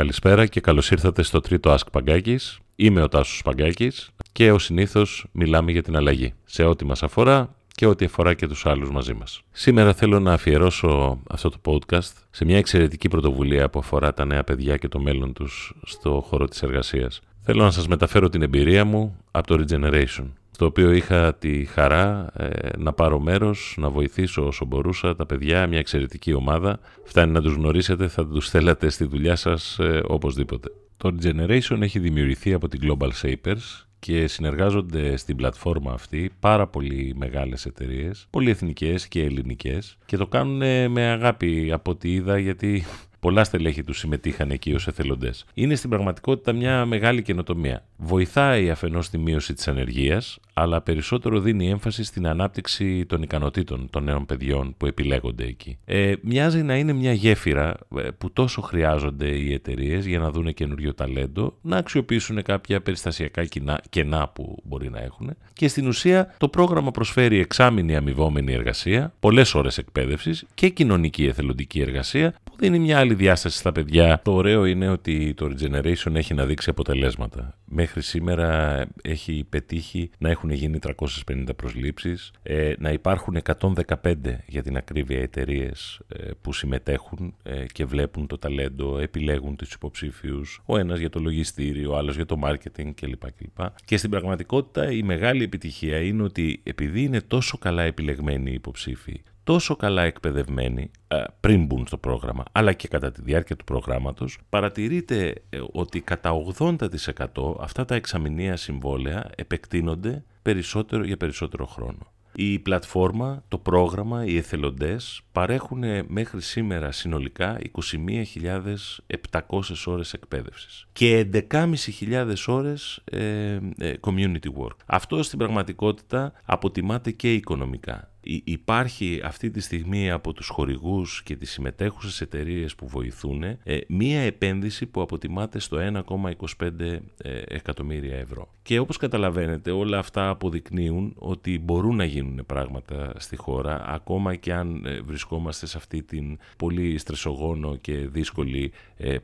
Καλησπέρα και καλώς ήρθατε στο τρίτο Ask Παγκάκης. Είμαι ο Τάσος Παγκάκης και ως συνήθως μιλάμε για την αλλαγή σε ό,τι μας αφορά και ό,τι αφορά και τους άλλους μαζί μας. Σήμερα θέλω να αφιερώσω αυτό το podcast σε μια εξαιρετική πρωτοβουλία που αφορά τα νέα παιδιά και το μέλλον τους στο χώρο της εργασίας. Θέλω να σας μεταφέρω την εμπειρία μου από το Regeneration στο οποίο είχα τη χαρά ε, να πάρω μέρος, να βοηθήσω όσο μπορούσα τα παιδιά, μια εξαιρετική ομάδα. Φτάνει να τους γνωρίσετε, θα τους θέλατε στη δουλειά σας ε, οπωσδήποτε. Το Generation έχει δημιουργηθεί από την Global Shapers και συνεργάζονται στην πλατφόρμα αυτή πάρα πολύ μεγάλες εταιρείες, πολυεθνικές και ελληνικές και το κάνουν με αγάπη από ό,τι είδα γιατί Πολλά στελέχη τους συμμετείχαν εκεί ως εθελοντές. Είναι στην πραγματικότητα μια μεγάλη καινοτομία. Βοηθάει αφενός στη μείωση της ανεργίας, αλλά περισσότερο δίνει έμφαση στην ανάπτυξη των ικανοτήτων των νέων παιδιών που επιλέγονται εκεί. Ε, μοιάζει να είναι μια γέφυρα ε, που τόσο χρειάζονται οι εταιρείες για να δουν καινούριο ταλέντο, να αξιοποιήσουν κάποια περιστασιακά κενά που μπορεί να έχουν και στην ουσία το πρόγραμμα προσφέρει εξάμεινη αμοιβόμενη εργασία, πολλές ώρες εκπαίδευσης και κοινωνική εθελοντική εργασία που δίνει μια άλλη διάσταση στα παιδιά. Το ωραίο είναι ότι το Regeneration έχει να δείξει αποτελέσματα. Μέχρι σήμερα έχει πετύχει να έχουν γίνει 350 προσλήψεις, ε, να υπάρχουν 115 για την ακρίβεια εταιρείες ε, που συμμετέχουν ε, και βλέπουν το ταλέντο, επιλέγουν τους υποψήφιους, ο ένας για το λογιστήριο, ο άλλος για το marketing κλπ. κλπ. Και στην πραγματικότητα η μεγάλη επιτυχία είναι ότι επειδή είναι τόσο καλά επιλεγμένοι οι υποψήφοι, τόσο καλά εκπαιδευμένοι ε, πριν μπουν στο πρόγραμμα, αλλά και κατά τη διάρκεια του προγράμματος, παρατηρείται ε, ότι κατά 80% αυτά τα εξαμηνία συμβόλαια επεκτείνονται περισσότερο για περισσότερο χρόνο. Η πλατφόρμα, το πρόγραμμα, οι εθελοντές παρέχουν μέχρι σήμερα συνολικά 21.700 ώρες εκπαίδευσης και 11.500 ώρες ε, ε, community work. Αυτό στην πραγματικότητα αποτιμάται και οικονομικά. Υπάρχει αυτή τη στιγμή από τους χορηγούς και τις συμμετέχουσες εταιρείες που βοηθούν ε, μία επένδυση που αποτιμάται στο 1,25 ε, εκατομμύρια ευρώ. Και όπως καταλαβαίνετε όλα αυτά αποδεικνύουν ότι μπορούν να γίνουν πράγματα στη χώρα ακόμα και αν ε, βρισκόμαστε σε αυτή την πολύ στρεσογόνο και δύσκολη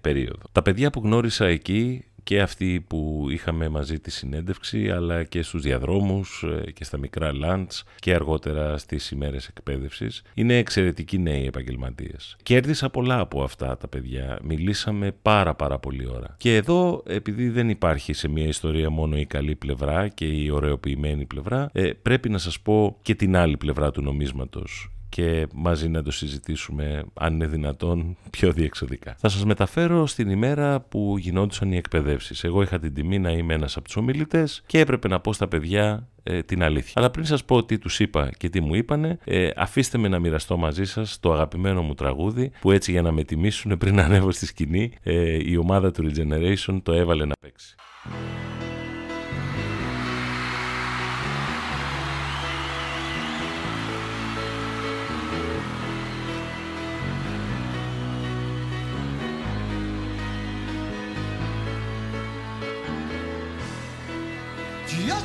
περίοδο. Τα παιδιά που γνώρισα εκεί και αυτοί που είχαμε μαζί τη συνέντευξη αλλά και στους διαδρόμους ε, και στα μικρά lunch και αργότερα στις ημέρες εκπαίδευσης είναι εξαιρετικοί νέοι επαγγελματίες. Κέρδισα πολλά από αυτά τα παιδιά, μιλήσαμε πάρα πάρα πολύ ώρα. Και εδώ επειδή δεν υπάρχει σε μια ιστορία μόνο η καλή πλευρά και η ωραιοποιημένη πλευρά ε, πρέπει να σας πω και την άλλη πλευρά του νομίσματος και μαζί να το συζητήσουμε αν είναι δυνατόν πιο διεξοδικά. Θα σας μεταφέρω στην ημέρα που γινόντουσαν οι εκπαιδεύσεις. Εγώ είχα την τιμή να είμαι ένας από τους ομιλητές και έπρεπε να πω στα παιδιά ε, την αλήθεια. Αλλά πριν σας πω τι τους είπα και τι μου είπανε, ε, αφήστε με να μοιραστώ μαζί σας το αγαπημένο μου τραγούδι που έτσι για να με τιμήσουν πριν ανέβω στη σκηνή ε, η ομάδα του Regeneration το έβαλε να παίξει.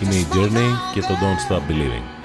Είναι η Journey και το Don't Stop Believing.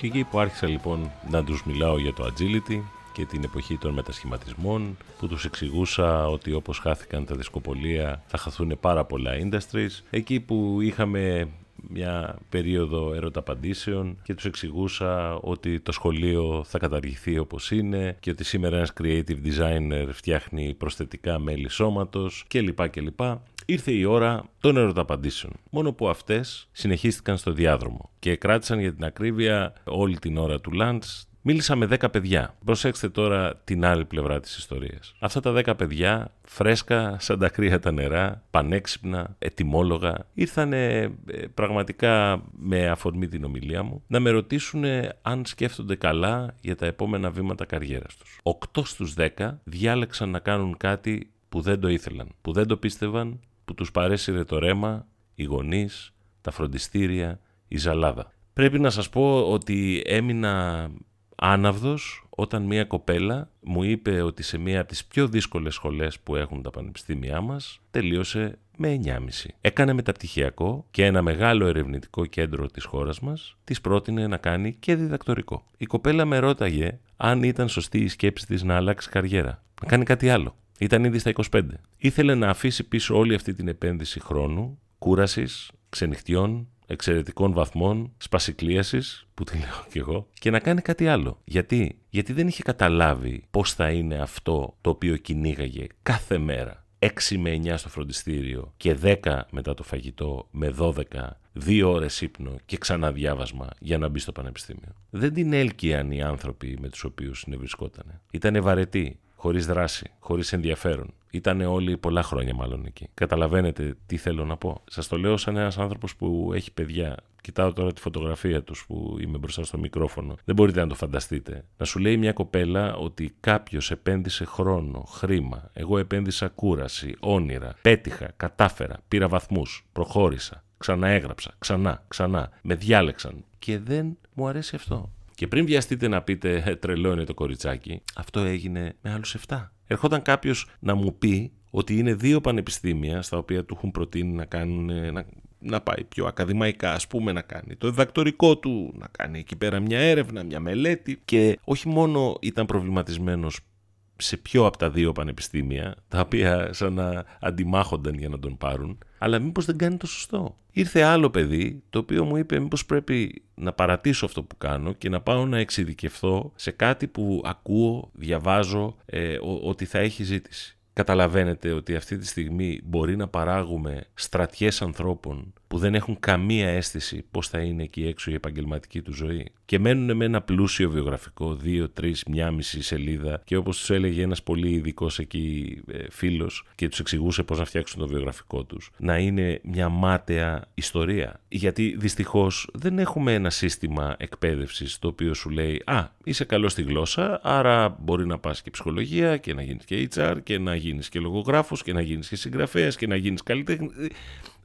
Και εκεί που άρχισα λοιπόν να τους μιλάω για το agility και την εποχή των μετασχηματισμών που τους εξηγούσα ότι όπως χάθηκαν τα δισκοπολία θα χαθούν πάρα πολλά industries. Εκεί που είχαμε μια περίοδο ερωταπαντήσεων και τους εξηγούσα ότι το σχολείο θα καταργηθεί όπως είναι και ότι σήμερα ένας creative designer φτιάχνει προσθετικά μέλη σώματος κλπ. κλπ. Ήρθε η ώρα των ερωταπαντήσεων. Μόνο που αυτές συνεχίστηκαν στο διάδρομο και κράτησαν για την ακρίβεια όλη την ώρα του lunch Μίλησα με 10 παιδιά. Προσέξτε τώρα την άλλη πλευρά της ιστορίας. Αυτά τα 10 παιδιά, φρέσκα, σαν τα κρύα τα νερά, πανέξυπνα, ετοιμόλογα, ήρθαν πραγματικά με αφορμή την ομιλία μου να με ρωτήσουν αν σκέφτονται καλά για τα επόμενα βήματα καριέρας τους. 8 στους 10 διάλεξαν να κάνουν κάτι που δεν το ήθελαν, που δεν το πίστευαν, που τους παρέσυρε το ρέμα, οι γονείς, τα φροντιστήρια, η ζαλάδα. Πρέπει να σας πω ότι έμεινα άναυδος όταν μία κοπέλα μου είπε ότι σε μία από τις πιο δύσκολες σχολές που έχουν τα πανεπιστήμια μας τελείωσε με 9,5. Έκανε μεταπτυχιακό και ένα μεγάλο ερευνητικό κέντρο της χώρας μας της πρότεινε να κάνει και διδακτορικό. Η κοπέλα με ρώταγε αν ήταν σωστή η σκέψη της να αλλάξει καριέρα, να κάνει κάτι άλλο. Ήταν ήδη στα 25. Ήθελε να αφήσει πίσω όλη αυτή την επένδυση χρόνου, κούρασης, ξενυχτιών, εξαιρετικών βαθμών, σπασικλίασης, που τη λέω κι εγώ, και να κάνει κάτι άλλο. Γιατί; Γιατί δεν είχε καταλάβει πώς θα είναι αυτό το οποίο κυνήγαγε κάθε μέρα. 6 με 9 στο φροντιστήριο και 10 μετά το φαγητό με 12, 2 ώρες ύπνο και ξαναδιάβασμα για να μπει στο πανεπιστήμιο. Δεν την έλκυαν οι άνθρωποι με τους οποίους συνευρισκόταν. Ήτανε βαρετοί, χωρίς δράση, χωρίς ενδιαφέρον. Ήταν όλοι πολλά χρόνια μάλλον εκεί. Καταλαβαίνετε τι θέλω να πω. Σας το λέω σαν ένας άνθρωπος που έχει παιδιά. Κοιτάω τώρα τη φωτογραφία τους που είμαι μπροστά στο μικρόφωνο. Δεν μπορείτε να το φανταστείτε. Να σου λέει μια κοπέλα ότι κάποιος επένδυσε χρόνο, χρήμα. Εγώ επένδυσα κούραση, όνειρα. Πέτυχα, κατάφερα, πήρα βαθμούς, προχώρησα. Ξαναέγραψα, ξανά, ξανά. Με διάλεξαν. Και δεν μου αρέσει αυτό. Και πριν βιαστείτε να πείτε «Ε, τρελό είναι το κοριτσάκι, αυτό έγινε με άλλους 7. Ερχόταν κάποιος να μου πει ότι είναι δύο πανεπιστήμια στα οποία του έχουν προτείνει να, κάνουν, να, να πάει πιο ακαδημαϊκά, ας πούμε, να κάνει το διδακτορικό του, να κάνει εκεί πέρα μια έρευνα, μια μελέτη και όχι μόνο ήταν προβληματισμένος σε ποιο από τα δύο πανεπιστήμια, τα οποία σαν να αντιμάχονταν για να τον πάρουν, αλλά μήπως δεν κάνει το σωστό. Ήρθε άλλο παιδί, το οποίο μου είπε μήπως πρέπει να παρατήσω αυτό που κάνω και να πάω να εξειδικευθώ σε κάτι που ακούω, διαβάζω, ε, ότι θα έχει ζήτηση. Καταλαβαίνετε ότι αυτή τη στιγμή μπορεί να παράγουμε στρατιές ανθρώπων που δεν έχουν καμία αίσθηση πώς θα είναι εκεί έξω η επαγγελματική του ζωή και μένουν με ένα πλούσιο βιογραφικό, δύο, τρεις, μια μισή σελίδα και όπως τους έλεγε ένας πολύ ειδικός εκεί ε, φίλος και τους εξηγούσε πώς να φτιάξουν το βιογραφικό τους, να είναι μια μάταια ιστορία. Γιατί δυστυχώς δεν έχουμε ένα σύστημα εκπαίδευσης το οποίο σου λέει «Α, είσαι καλό στη γλώσσα, άρα μπορεί να πας και ψυχολογία και να γίνεις και HR και να γίνεις και λογογράφος και να γίνεις και συγγραφέας και να γίνεις καλλιτέχνη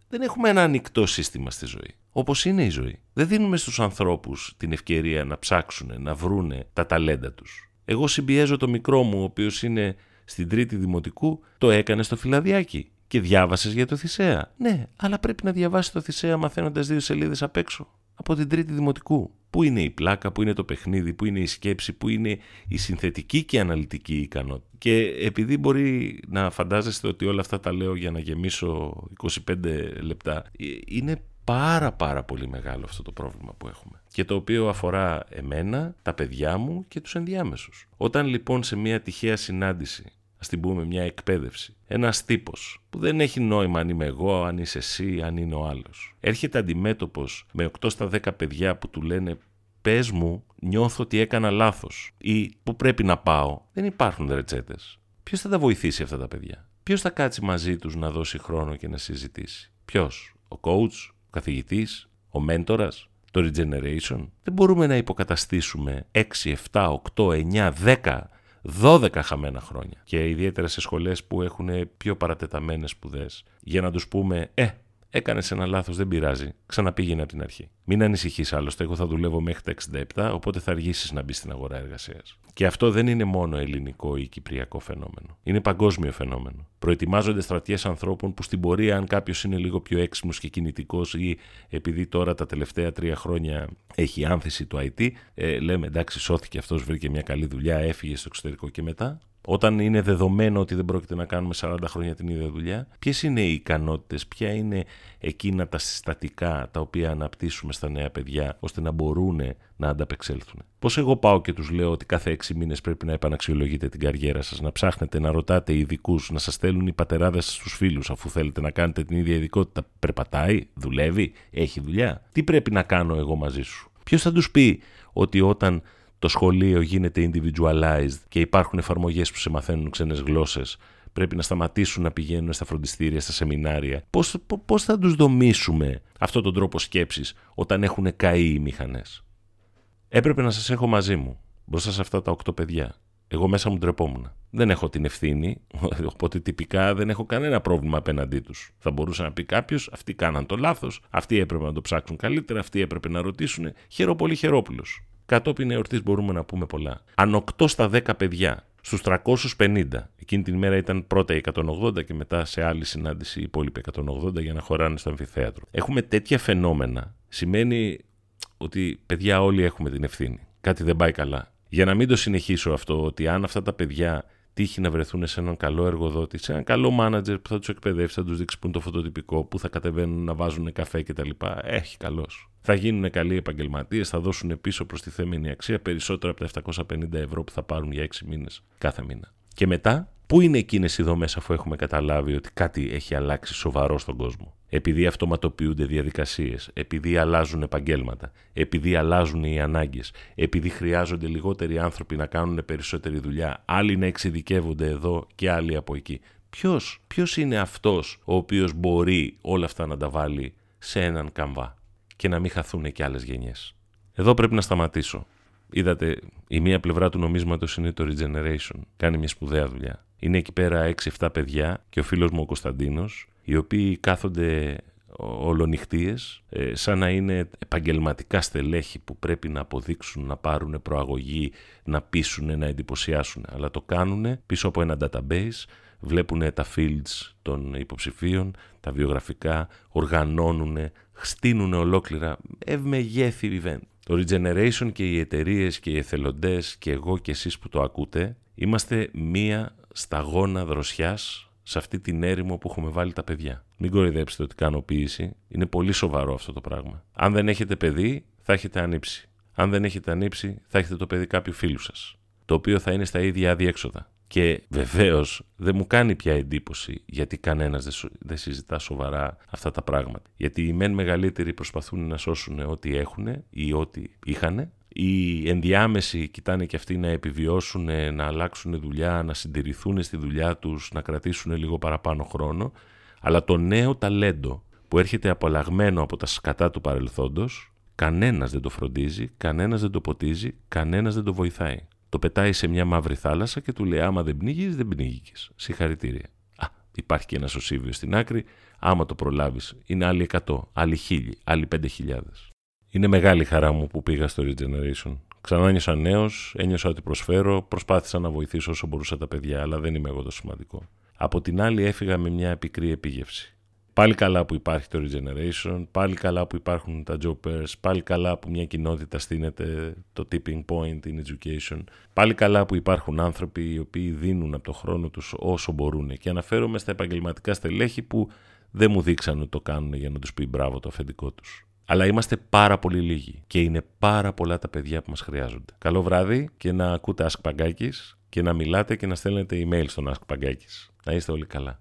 δεν έχουμε ένα ανοιχτό σύστημα στη ζωή. Όπως είναι η ζωή. Δεν δίνουμε στους ανθρώπους την ευκαιρία να ψάξουν, να βρούνε τα ταλέντα τους. Εγώ συμπιέζω το μικρό μου, ο οποίος είναι στην τρίτη δημοτικού, το έκανε στο φυλαδιάκι. Και διάβασες για το Θησέα. Ναι, αλλά πρέπει να διαβάσεις το Θησέα μαθαίνοντας δύο σελίδες απ' έξω. Από την τρίτη δημοτικού. Πού είναι η πλάκα, πού είναι το παιχνίδι, πού είναι η σκέψη, πού είναι η συνθετική και αναλυτική ικανότητα. Και επειδή μπορεί να φαντάζεστε ότι όλα αυτά τα λέω για να γεμίσω 25 λεπτά, ε, είναι πάρα πάρα πολύ μεγάλο αυτό το πρόβλημα που έχουμε και το οποίο αφορά εμένα, τα παιδιά μου και τους ενδιάμεσους. Όταν λοιπόν σε μια τυχαία συνάντηση α την πούμε μια εκπαίδευση. Ένας τύπος που δεν έχει νόημα αν είμαι εγώ, αν είσαι εσύ, αν είναι ο άλλος. Έρχεται αντιμέτωπος με 8 στα 10 παιδιά που του λένε Πες μου, νιώθω ότι έκανα λάθος ή που πρέπει να πάω. Δεν υπάρχουν ρετσέτες. Ποιος θα τα βοηθήσει αυτά τα παιδιά; Ποιος θα κάτσει μαζί τους να δώσει χρόνο και να συζητήσει; Ποιος, ο coach, ο καθηγητής, ο μέντορας, το regeneration; Δεν μπορούμε να υποκαταστήσουμε 6, 7, 8, 9, 10 12 χαμένα χρόνια και ιδιαίτερα σε σχολές που έχουν πιο παρατεταμένες σπουδές. για να τους πούμε «Ε, Έκανες ένα λάθος, δεν πειράζει. Ξαναπήγαινε από την αρχή. Μην ανησυχείς άλλωστε. Εγώ θα δουλεύω μέχρι τα 67, οπότε θα αργήσεις να μπεις στην αγορά εργασίας. Και αυτό δεν είναι μόνο ελληνικό ή κυπριακό φαινόμενο. Είναι παγκόσμιο φαινόμενο. Προετοιμάζονται στρατιές ανθρώπων που στην πορεία, αν κάποιος είναι λίγο πιο έξυπνο και κινητικός ή επειδή τώρα τα τελευταία τρία χρόνια έχει άνθηση του IT, ε, λέμε εντάξει, σώθηκε αυτός, βρήκε μια καλή δουλειά, έφυγε στο εξωτερικό και μετά όταν είναι δεδομένο ότι δεν πρόκειται να κάνουμε 40 χρόνια την ίδια δουλειά, ποιες είναι οι ικανότητες, ποια είναι εκείνα τα συστατικά τα οποία αναπτύσσουμε στα νέα παιδιά ώστε να μπορούν να ανταπεξέλθουν; Πώς εγώ πάω και τους λέω ότι κάθε 6 μήνες πρέπει να επαναξιολογείτε την καριέρα σας, να ψάχνετε, να ρωτάτε ειδικούς, να σας στέλνουν οι πατεράδες στους φίλους αφού θέλετε να κάνετε την ίδια ειδικότητα. Περπατάει, δουλεύει, έχει δουλειά; Τι πρέπει να κάνω εγώ μαζί σου; Ποιος θα τους πει ότι όταν το σχολείο γίνεται individualized και υπάρχουν εφαρμογές που σε μαθαίνουν ξένες γλώσσες, πρέπει να σταματήσουν να πηγαίνουν στα φροντιστήρια, στα σεμινάρια. Πώς, πώς θα τους δομήσουμε αυτόν τον τρόπο σκέψης όταν έχουν καεί οι μηχανές; Έπρεπε να σας έχω μαζί μου, μπροστά σε αυτά τα οκτώ παιδιά. Εγώ μέσα μου ντρεπόμουν. Δεν έχω την ευθύνη, οπότε τυπικά δεν έχω κανένα πρόβλημα απέναντί τους. Θα μπορούσε να πει κάποιος: Αυτοί κάναν το λάθος, αυτοί έπρεπε να το ψάξουν καλύτερα, αυτοί έπρεπε να ρωτήσουν. Χαιρό χαιρόπουλο. Κατόπιν εορτής μπορούμε να πούμε πολλά. Αν 8 στα 10 παιδιά στους 350, εκείνη την ημέρα ήταν πρώτα οι 180 και μετά σε άλλη συνάντηση οι υπόλοιποι 180 για να χωράνε στο αμφιθέατρο. Έχουμε τέτοια φαινόμενα. Σημαίνει ότι παιδιά όλοι έχουμε την ευθύνη. Κάτι δεν πάει καλά. Για να μην το συνεχίσω αυτό, ότι αν αυτά τα παιδιά τύχει να βρεθούν σε έναν καλό εργοδότη, σε έναν καλό μάνατζερ που θα τους εκπαιδεύσει, θα τους δείξει που είναι το φωτοτυπικό, που θα κατεβαίνουν να βάζουν καφέ κτλ. Έχει καλώ. Θα γίνουν καλοί επαγγελματίες, θα δώσουν πίσω προς τη θέμενη αξία περισσότερα από τα 750 ευρώ που θα πάρουν για 6 μήνες κάθε μήνα. Και μετά, πού είναι εκείνες οι δομές αφού έχουμε καταλάβει ότι κάτι έχει αλλάξει σοβαρό στον κόσμο; Επειδή αυτοματοποιούνται διαδικασίες, επειδή αλλάζουν επαγγέλματα, επειδή αλλάζουν οι ανάγκες, επειδή χρειάζονται λιγότεροι άνθρωποι να κάνουν περισσότερη δουλειά, άλλοι να εξειδικεύονται εδώ και άλλοι από εκεί. Ποιος, ποιος είναι αυτός ο οποίος μπορεί όλα αυτά να τα βάλει σε έναν καμβά και να μην χαθούν και άλλες γενιές; Εδώ πρέπει να σταματήσω. Είδατε, η μία πλευρά του νομίσματος είναι το regeneration. Κάνει μια σπουδαία δουλειά. Είναι εκεί πέρα 6-7 παιδιά και ο φίλος μου ο Κωνσταντίνος οι οποίοι κάθονται ολονυχτίες ε, σαν να είναι επαγγελματικά στελέχη που πρέπει να αποδείξουν, να πάρουν προαγωγή, να πείσουν, να εντυπωσιάσουν. Αλλά το κάνουν πίσω από ένα database, βλέπουν τα fields των υποψηφίων, τα βιογραφικά, οργανώνουν, στείνουν ολόκληρα ευμεγέθη event. Το Regeneration και οι εταιρείες και οι εθελοντές και εγώ και εσείς που το ακούτε είμαστε μία σταγόνα δροσιάς σε αυτή την έρημο που έχουμε βάλει τα παιδιά. Μην κοροϊδέψετε ότι κάνω ποιήση. Είναι πολύ σοβαρό αυτό το πράγμα. Αν δεν έχετε παιδί, θα έχετε ανήψει. Αν δεν έχετε ανήψει, θα έχετε το παιδί κάποιου φίλου σας. Το οποίο θα είναι στα ίδια αδιέξοδα. Και βεβαίως δεν μου κάνει πια εντύπωση γιατί κανένας δεν συζητά σοβαρά αυτά τα πράγματα. Γιατί οι μεν μεγαλύτεροι προσπαθούν να σώσουν ό,τι έχουν ή ό,τι είχαν οι ενδιάμεσοι κοιτάνε και αυτοί να επιβιώσουν, να αλλάξουν δουλειά, να συντηρηθούν στη δουλειά τους, να κρατήσουν λίγο παραπάνω χρόνο. Αλλά το νέο ταλέντο που έρχεται απολαγμένο από τα σκατά του παρελθόντος, κανένας δεν το φροντίζει, κανένας δεν το ποτίζει, κανένας δεν το βοηθάει. Το πετάει σε μια μαύρη θάλασσα και του λέει άμα δεν πνίγεις δεν πνίγηκες. Συγχαρητήρια. Α, υπάρχει και ένα σωσίβιο στην άκρη, άμα το προλάβεις είναι άλλοι 100, άλλοι 1000, άλλοι 5000. Είναι μεγάλη χαρά μου που πήγα στο Regeneration. Ξανά νιώσα νέος, ένιωσα ότι προσφέρω, προσπάθησα να βοηθήσω όσο μπορούσα τα παιδιά, αλλά δεν είμαι εγώ το σημαντικό. Από την άλλη, έφυγα με μια πικρή επίγευση. Πάλι καλά που υπάρχει το Regeneration, πάλι καλά που υπάρχουν τα Job Pairs, πάλι καλά που μια κοινότητα στείνεται το tipping point in education, πάλι καλά που υπάρχουν άνθρωποι οι οποίοι δίνουν από το χρόνο τους όσο μπορούν και αναφέρομαι στα επαγγελματικά στελέχη που δεν μου δείξαν ότι το κάνουν για να τους πει μπράβο το αφεντικό τους. Αλλά είμαστε πάρα πολύ λίγοι και είναι πάρα πολλά τα παιδιά που μας χρειάζονται. Καλό βράδυ και να ακούτε Ask Paγκάκης και να μιλάτε και να στέλνετε email στον Ask Paγκάκης. Να είστε όλοι καλά.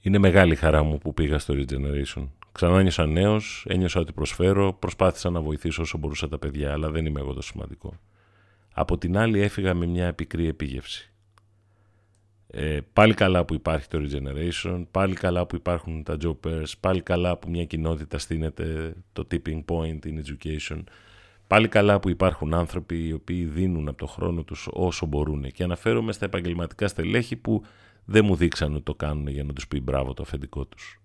Είναι μεγάλη χαρά μου που πήγα στο Regeneration. Ξανά νιώσα νέος, ένιωσα ότι προσφέρω, προσπάθησα να βοηθήσω όσο μπορούσα τα παιδιά, αλλά δεν είμαι εγώ το σημαντικό. Από την άλλη έφυγα με μια πικρή επίγευση. Ε, πάλι καλά που υπάρχει το Regeneration, πάλι καλά που υπάρχουν τα Job Pairs, πάλι καλά που μια κοινότητα στείνεται το tipping point in education, πάλι καλά που υπάρχουν άνθρωποι οι οποίοι δίνουν από το χρόνο τους όσο μπορούν και αναφέρομαι στα επαγγελματικά στελέχη που δεν μου δείξαν ότι το κάνουν για να τους πει μπράβο το αφεντικό τους.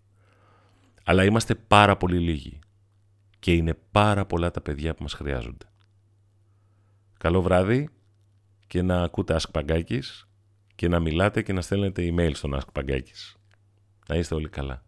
Αλλά είμαστε πάρα πολύ λίγοι και είναι πάρα πολλά τα παιδιά που μας χρειάζονται. Καλό βράδυ και να ακούτε Ask και να μιλάτε και να στέλνετε email στον Ask Να είστε όλοι καλά.